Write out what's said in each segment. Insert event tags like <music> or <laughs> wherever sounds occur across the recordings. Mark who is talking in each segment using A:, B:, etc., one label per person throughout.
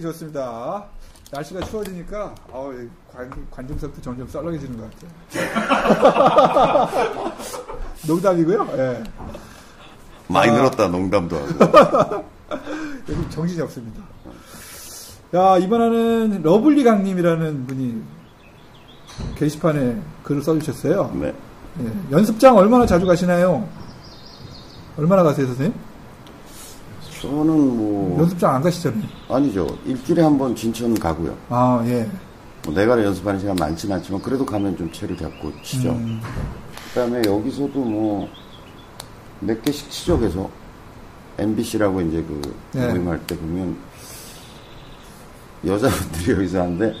A: 그렇습니다. 날씨가 추워지니까 어, 관, 관중석도 점점 썰렁해지는 것 같아요. <laughs> 농담이고요. 예.
B: 많이
A: 아.
B: 늘었다 농담도 하고. <laughs>
A: 여기 정신이 없습니다. 야, 이번에는 러블리 강님이라는 분이 게시판에 글을 써주셨어요.
B: 네.
A: 예, 연습장 얼마나 자주 가시나요? 얼마나 가세요, 선생님?
B: 저는 뭐
A: 연습장 안 가시잖아요.
B: 아니죠. 일주일에 한 번 진천 가고요.
A: 아, 예.
B: 뭐 내가 연습하는 시간 많진 않지만 그래도 가면 좀 체를 잡고 치죠.
A: 음,
B: 그다음에 여기서도 뭐 몇 개씩 치죠 계속. MBC라고 이제 그
A: 네.
B: 모임할 때 보면 여자분들이 <laughs> 여기서 하는데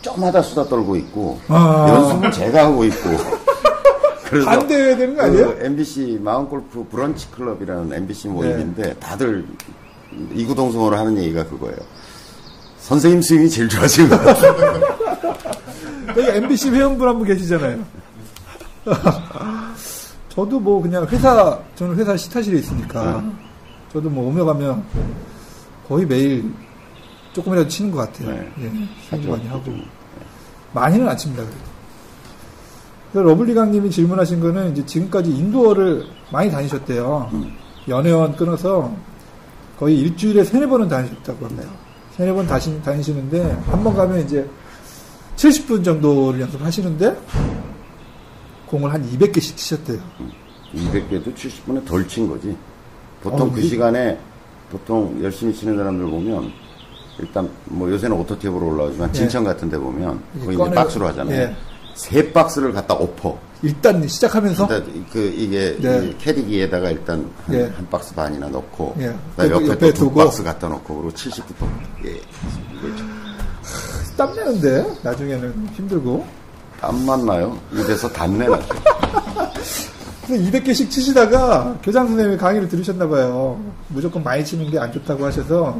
B: 좀하다 수다 떨고 있고
A: 아.
B: 연습은 제가 하고 있고 그래서
A: 반대해야 되는 거 아니에요?
B: 그 MBC 마운골프 브런치 클럽이라는 MBC
A: 네.
B: 모임인데 다들 이구동성으로 하는 얘기가 그거예요. 선생님 스윙이 제일 좋아지는 것 같아요. <laughs>
A: 여기 MBC 회원분 한 분 계시잖아요. <laughs> 저도 뭐 그냥 회사, 저는 회사 시타실에 있으니까, 저도 뭐 오며 가면 거의 매일 조금이라도 치는 것 같아요.
B: 네.
A: 예, 많이 하고.
B: 좀,
A: 많이는 안 칩니다, 그래도. 그래서 러블리 강님이 질문하신 거는 이제 지금까지 indoor를 많이 다니셨대요. 연회원 끊어서 거의 일주일에 세네 번은 다니셨다고 합니다. 세네 번 다시, 다니시는데 한 번 가면 이제 70분 정도를 연습하시는데 공을 한 200개씩 치셨대요.
B: 200개도 70분에 덜 친 거지. 보통
A: 어,
B: 그
A: 이-
B: 시간에 보통 열심히 치는 사람들 보면 일단 뭐 요새는 오토탭으로 올라오지만
A: 예.
B: 진천 같은 데 보면 이제
A: 꺼내-
B: 박스로 하잖아요.
A: 예.
B: 세 박스를 갖다 엎어.
A: 일단 시작하면서
B: 일단 그 이게
A: 네.
B: 이 캐디기에다가 일단 한,
A: 예.
B: 한 박스 반이나 넣고
A: 예.
B: 그다음에
A: 그리고
B: 옆에
A: 옆에
B: 또 두. 박스 갖다 놓고 그리고 70부터 예.
A: 땀내는데 나중에는 힘들고
B: 땀만 나요. 입에서 단내 나죠.
A: 그래서 200개씩 치시다가 교장 선생님이 강의를 들으셨나 봐요. 무조건 많이 치는 게 안 좋다고 하셔서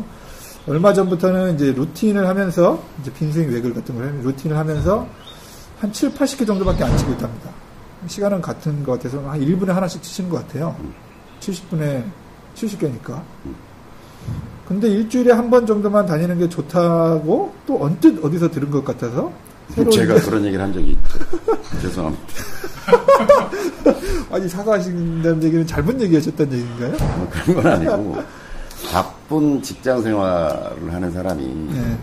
A: 얼마 전부터는 이제 루틴을 하면서 이제 빈스윙 외글 같은 걸 하면 루틴을 하면서 한 7, 80개 정도밖에 안 치고 있답니다. 시간은 같은 것 같아서 한 1분에 하나씩 치시는 것 같아요. 70분에 70개니까. 근데 일주일에 한 번 정도만 다니는 게 좋다고 또 언뜻 어디서 들은 것 같아서
B: 제가 그런 얘기를 한 적이 있죠. <laughs> 죄송합니다.
A: 아니 사과하신다는 얘기는 잘못 얘기하셨다는 얘기인가요?
B: 뭐 그런 건 아니고 바쁜 직장 생활을 하는 사람이
A: 네.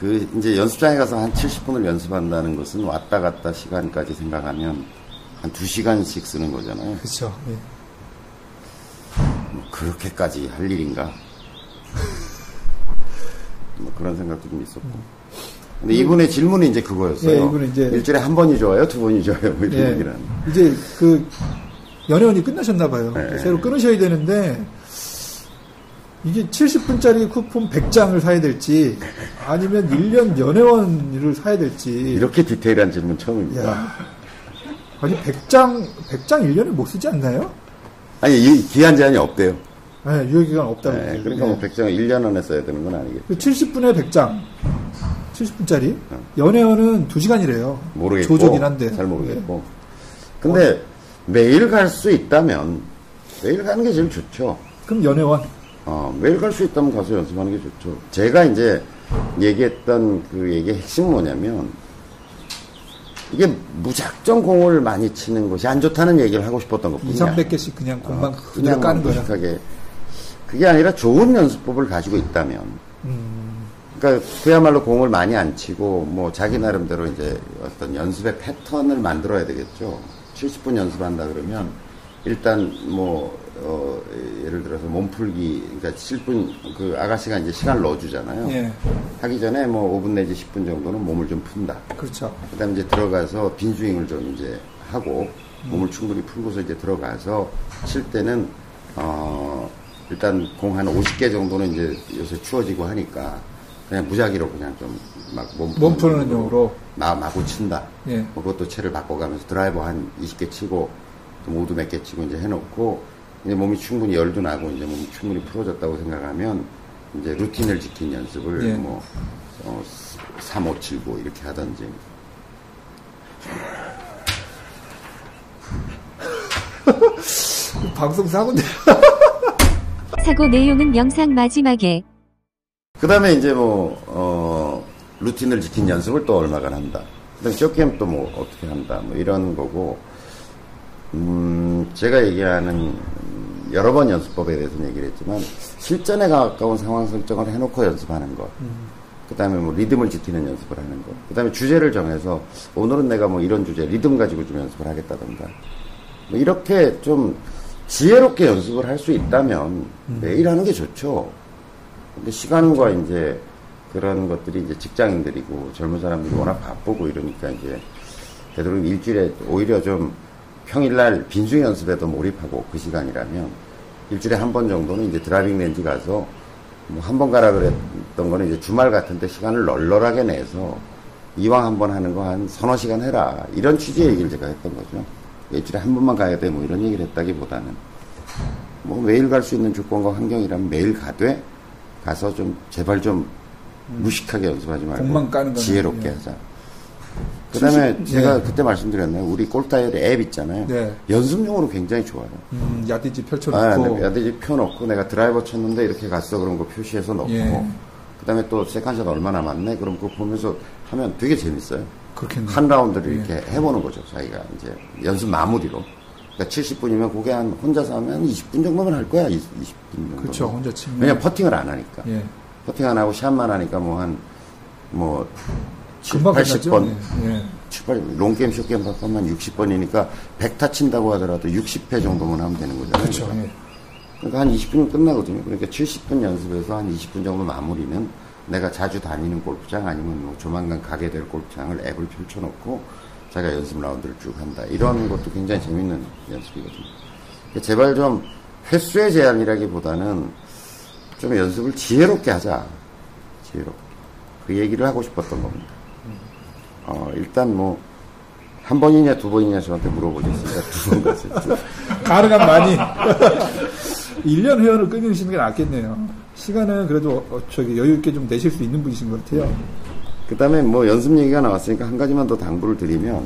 B: 그 이제 연습장에 가서 한 70분을 연습한다는 것은 왔다 갔다 시간까지 생각하면 한 2시간씩 쓰는 거잖아요.
A: 그렇죠. 예.
B: 뭐 그렇게까지 할 일인가? <laughs> 뭐 그런 생각도 좀 있었고. 근데 이분의 질문이 이제 그거였어요.
A: 예, 이분은 이제-
B: 일주일에 한 번이 좋아요? 두 번이 좋아요? 뭐 이런
A: 예.
B: 얘기를 하는.
A: 이제 그 연회원이 끝나셨나 봐요.
B: 네.
A: 새로 끊으셔야 되는데 이게 70분짜리 쿠폰 100장을 사야 될지 아니면 1년 연회원을 사야 될지
B: 이렇게 디테일한 질문 처음입니다.
A: 야. 아니 100장 100장 1년에 못 쓰지 않나요?
B: 아니, 이 기한 제한이 없대요.
A: 네, 유효 기간 없다고.
B: 네. 그러니까 뭐 100장을 1년 안에 써야 되는 건 아니겠죠.
A: 70분에 100장. 70분짜리. 연회원은 2시간이래요.
B: 모르겠고.
A: 조조긴 한데.
B: 잘 모르겠고. 근데 매일 갈 수 있다면 매일 가는 게 제일 좋죠.
A: 예. 그럼 연회원.
B: 어, 매일 갈 수 있다면 가서 연습하는 게 좋죠. 제가 이제 얘기했던 그 얘기의 핵심은 뭐냐면 이게 무작정 공을 많이 치는 것이 안 좋다는 얘기를 하고 싶었던 것
A: 2,
B: 뿐이야.
A: 300개씩 그냥 공만
B: 어,
A: 그대로 까는 거야.
B: 그게 아니라 좋은 연습법을 가지고 있다면
A: 음.
B: 그러니까 그야말로 공을 많이 안 치고 뭐 자기 나름대로 이제 어떤 연습의 패턴을 만들어야 되겠죠. 70분 연습한다 그러면 일단 뭐 어, 예를 들어서 몸풀기 그러니까 7분 그 아가씨가 이제 시간을 넣어주잖아요.
A: 예.
B: 하기 전에 뭐 5분 내지 10분 정도는 몸을 좀 푼다.
A: 그렇죠.
B: 그 다음에 이제 들어가서 빈스윙을 좀 이제 하고 몸을 충분히 풀고서 이제 들어가서 칠 때는 어 일단 공 한 50개 정도는 이제 요새 추워지고 하니까 그냥 무작위로 그냥 좀 막몸
A: 몸 푸는 용으로.
B: 마, 마구 친다.
A: 예.
B: 뭐 그것도 채를 바꿔가면서 드라이버 한 20개 치고 또 모두 몇개 치고 이제 해놓고 이제 몸이 충분히 열도 나고 이제 몸이 충분히 풀어졌다고 생각하면 이제 루틴을 지킨 연습을
A: 예.
B: 뭐 어, 3, 5, 7, 9 이렇게 하든지 <laughs>
A: 방송 사고인데.
C: 사고 내용은 영상 마지막에
B: 그 다음에 이제 뭐, 어, 루틴을 지킨 연습을 또 얼마간 한다. 그 다음에 쇼캠 또뭐 어떻게 한다. 뭐 이런 거고, 음, 제가 얘기하는 여러 번 연습법에 대해서는 얘기를 했지만, 실전에 가까운 상황 설정을 해놓고 연습하는 것. 그 다음에 뭐 리듬을 지키는 연습을 하는 것. 그 다음에 주제를 정해서, 오늘은 내가 뭐 이런 주제, 리듬 가지고 좀 연습을 하겠다던가. 뭐 이렇게 좀 지혜롭게 연습을 할 수 있다면 매일 하는 게 좋죠. 근데 시간과 이제 그런 것들이 이제 직장인들이고 젊은 사람들이 워낙 바쁘고 이러니까 이제 되도록 일주일에 오히려 좀 평일날 빈스윙 연습에도 몰입하고 그 시간이라면 일주일에 한 번 정도는 이제 driving range 가서 뭐 한 번 가라 그랬던 거는 이제 주말 같은 데 시간을 널널하게 내서 이왕 한 번 하는 거 한 서너 시간 해라 이런 취지의 얘기를 제가 했던 거죠. 일주일에 한 번만 가야 돼 뭐 이런 얘기를 했다기보다는 뭐 매일 갈 수 있는 조건과 환경이라면 매일 가되 가서 좀 제발 좀 무식하게 연습하지 말고 지혜롭게
A: 예.
B: 하자. 그다음에
A: 수시-
B: 제가
A: 예.
B: 그때 말씀드렸나요? 우리 골다이어리 앱 있잖아요.
A: 네.
B: 연습용으로 굉장히 좋아요.
A: 음, 야디지
B: 아,
A: 펼쳐놓고.
B: 네. 야들이 펴놓고 내가 드라이버 쳤는데 이렇게 갔어 그런 거 표시해서 넣고
A: 예.
B: 그다음에 또 second shot 얼마 남았네 그럼 그거 보면서 하면 되게 재밌어요.
A: 그렇겠네.
B: 한 라운드를 이렇게 해보는 거죠. 자기가 이제 연습 마무리로. 그러니까 70분이면 그게 한 혼자서 하면 한 20분 정도면 할 거야. 20, 20 분 정도.
A: 그렇죠. 혼자 치면.
B: 왜냐면 퍼팅을 안 하니까.
A: 예.
B: 퍼팅 안 하고 샷만 하니까 뭐 한, 뭐, 7,
A: 금방
B: 80번.
A: 끝나죠. 예. 예.
B: 7, 8, long game, short game 합하면 60번이니까 100타 친다고 하더라도 60회 정도만 하면 되는 거잖아요.
A: 그렇죠. 예.
B: 그러니까 한 20분이면 끝나거든요. 그러니까 70분 연습해서 한 20분 정도 마무리는 내가 자주 다니는 골프장 아니면 뭐 조만간 가게 될 골프장을 앱을 펼쳐놓고 자기가 연습 라운드를 쭉 한다. 이런 것도 굉장히 재밌는 연습이거든요. 그러니까 제발 좀 횟수의 제한이라기보다는 좀 연습을 지혜롭게 하자. 지혜롭게. 그 얘기를 하고 싶었던 겁니다. 어, 일단 뭐, 한 번이냐 두 번이냐 저한테 물어보셨으니까 두번 갔을
A: 가능한 많이. <laughs> 1년 회원을 끊으시는 게 낫겠네요. 시간은 그래도 어, 저기 여유있게 좀 내실 수 있는 분이신 것 같아요.
B: 그 다음에 뭐 연습 얘기가 나왔으니까 한 가지만 더 당부를 드리면,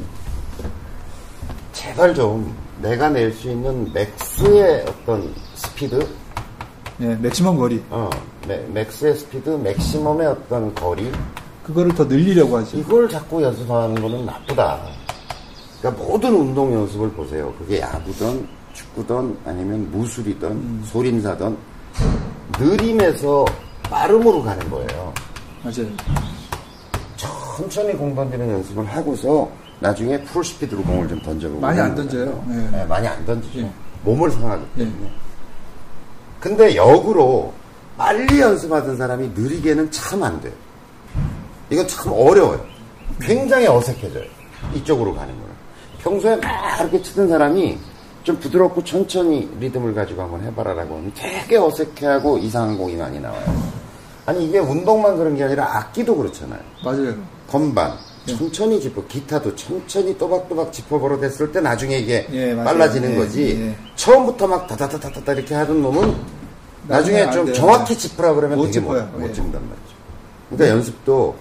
B: 제발 좀 내가 낼 수 있는 max의 어떤 스피드,
A: 예, maximum 거리.
B: 어, max- max의 스피드, maximum의 어떤 거리,
A: 그거를 더 늘리려고 하죠.
B: 이걸 자꾸 연습하는 거는 나쁘다. 그러니까 모든 운동 연습을 보세요. 그게 야구든 축구든 아니면 무술이든 소림사든 느림에서 빠름으로 가는 거예요.
A: 맞아요.
B: 천천히 공 던지는 연습을 하고서 나중에 풀 스피드로 공을 좀 던져보고
A: 많이 안 던져요.
B: 거잖아요.
A: 예.
B: 네, 많이 안 던지죠.
A: 예.
B: 몸을 상하기
A: 예.
B: 때문에. 근데 역으로 빨리 연습하던 사람이 느리게는 참 안 돼요. 이건 참 어려워요. 굉장히 어색해져요. 이쪽으로 가는 거는. 평소에 막 이렇게 치던 사람이 좀 부드럽고 천천히 리듬을 가지고 한번 해봐라라고 하면 되게 어색해하고 이상한 공이 많이 나와요. 아니 이게 운동만 그런 게 아니라 악기도 그렇잖아요.
A: 맞아요.
B: 건반
A: 예.
B: 천천히 짚어 기타도 천천히 또박또박 짚어버려 됐을 때 나중에 이게
A: 예, 맞아요.
B: 빨라지는
A: 예,
B: 거지
A: 예.
B: 처음부터 막 다다다다다 이렇게 하던 놈은
A: 나중에
B: 좀. 정확히 짚으라 그러면
A: 못
B: 되게 못,
A: 짚어요.
B: 못
A: 예.
B: 짚는단 말이죠 그러니까 연습도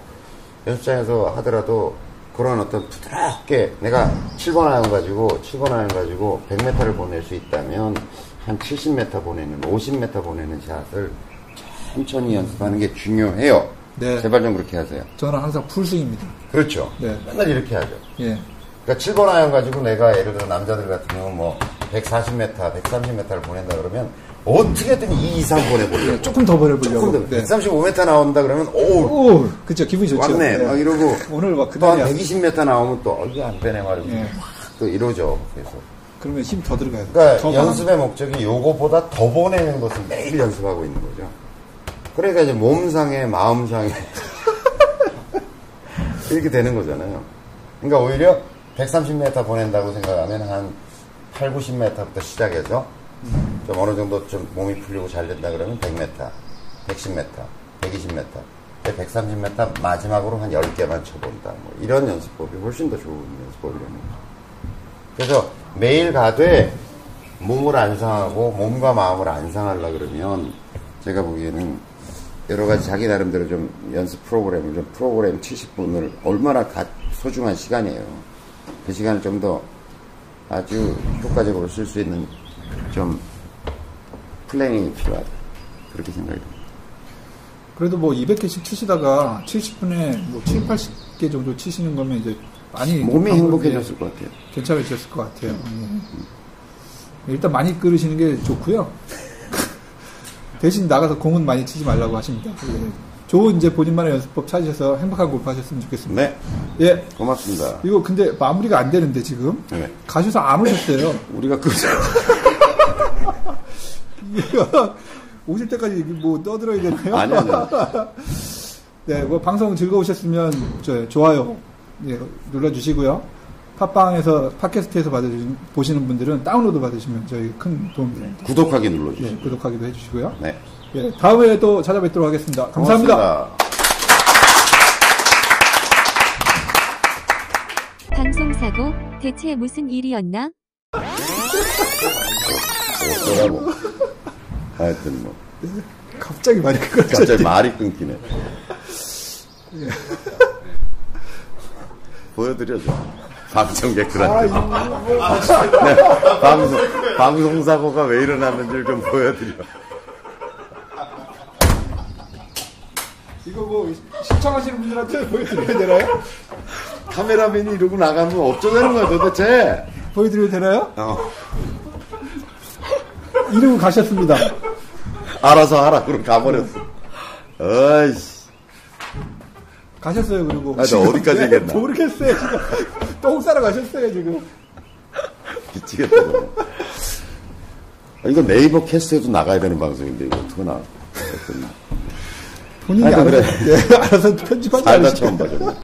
B: 연습장에서 하더라도 그런 어떤 부드럽게 내가 7번 아이언 가지고 7번 아이언 가지고 100m를 보낼 수 있다면 한 70m 보내는 50m 보내는 샷을 천천히 연습하는 게 중요해요
A: 네.
B: 제발 좀 그렇게 하세요
A: 저는 항상 풀스윙입니다.
B: 그렇죠.
A: 네.
B: 맨날 이렇게 하죠.
A: 예.
B: 그러니까 7번 아이언 가지고 내가 예를 들어 남자들 같은 경우는 뭐 140m, 130m를 보낸다 그러면 어떻게든 이 이상 보내보려고.
A: 예, 조금 더 보내보려고.
B: 조금 더.
A: 네.
B: 135m 나온다 그러면 오
A: 오, 그쵸. 기분이 좋죠.
B: 왔네
A: 예.
B: 막 이러고
A: 오늘
B: 막또한
A: 그날이야.
B: 120m 나오면 또 어, 이게 안 되네 말이고
A: 예.
B: 또 이러죠. 그래서
A: 그러면 힘 더 들어가요.
B: 그러니까
A: 더
B: 연습의 목적이 요거보다 더 보내는 것을 매일 연습하고 있는 거죠. 그러니까 이제 몸상에 마음상에 <laughs> 이렇게 되는 거잖아요. 그러니까 오히려 130m 보낸다고 생각하면 한 8, 90m부터 시작해서 좀 어느 정도 좀 몸이 풀리고 잘 된다 그러면 100m, 110m, 120m, 130m 마지막으로 한 10개만 쳐본다. 뭐 이런 연습법이 훨씬 더 좋은 연습법이라는 거죠. 그래서 매일 가되 몸을 안 상하고 몸과 마음을 안 상하려 그러면 제가 보기에는 여러 가지 자기 나름대로 좀 연습 프로그램을 좀 프로그램 70분을 얼마나 가- 소중한 시간이에요. 그 시간을 좀더 아주 효과적으로 쓸 수 있는 좀 플래닝이 필요하다. 그렇게 생각이 듭니다.
A: 그래도 뭐 200개씩 치시다가 70분에 뭐 7, 80개 정도 치시는 거면 이제 많이
B: 몸이 행복해졌을 것 같아요.
A: 괜찮으셨을 것 같아요. 예. 일단 많이 끌으시는 게 좋고요. <laughs> 대신 나가서 공은 많이 치지 말라고 하십니다. 예. 좋은 이제 본인만의 연습법 찾으셔서 행복한 골프 하셨으면 좋겠습니다.
B: 네,
A: 예.
B: 고맙습니다.
A: 이거 근데 마무리가 안 되는데 지금
B: 네.
A: 가셔서 안 오셨어요. <laughs>
B: 우리가 그
A: 이거 <laughs> 오실 때까지 뭐 떠들어야 되나요?
B: 아니 아니. <laughs>
A: 네, 뭐 방송 즐거우셨으면 저 좋아요 예, 눌러주시고요. 팟빵에서 팟캐스트에서 받으신 보시는 분들은 다운로드 받으시면 저희 큰 도움 됩니다.
B: 구독하기
A: 예,
B: 눌러주시죠.
A: 구독하기도 해주시고요.
B: 네.
A: 예, 다음에 또 찾아뵙도록 하겠습니다. 감사합니다.
B: 고맙습니다.
C: 방송사고 대체 무슨 일이었나?
B: 어쩌라고. 하여튼 뭐
A: 갑자기 말이 끊어졌
B: 갑자기 말이 끊기네. 보여드려죠. 방청객들한테. 네, 방송, 방송사고가 왜 일어나는지를 좀 보여드려.
A: 이거 뭐 시청하시는 분들한테 보여드려야 되나요?
B: 카메라맨이 이러고 나가면 어쩌자는 거야 도대체?
A: 보여드려도 되나요?
B: 어,
A: 이러고 가셨습니다.
B: 알아서 하라. 그럼 가버렸어. 어이씨.
A: 가셨어요, 그리고.
B: 아, 나 어디까지
A: 네,
B: 얘기했나?
A: 모르겠어요, 지금. 똥 싸러 가셨어요, 지금.
B: 미치겠다. 너. 아, 이거 네이버 캐스트에도 나가야 되는 방송인데 이거 어떡하나.
A: 본인이 알아서,
B: 그래.
A: 예, 알아서 편집하지
B: 살다
A: 않으시죠.
B: 처음 봐줬네.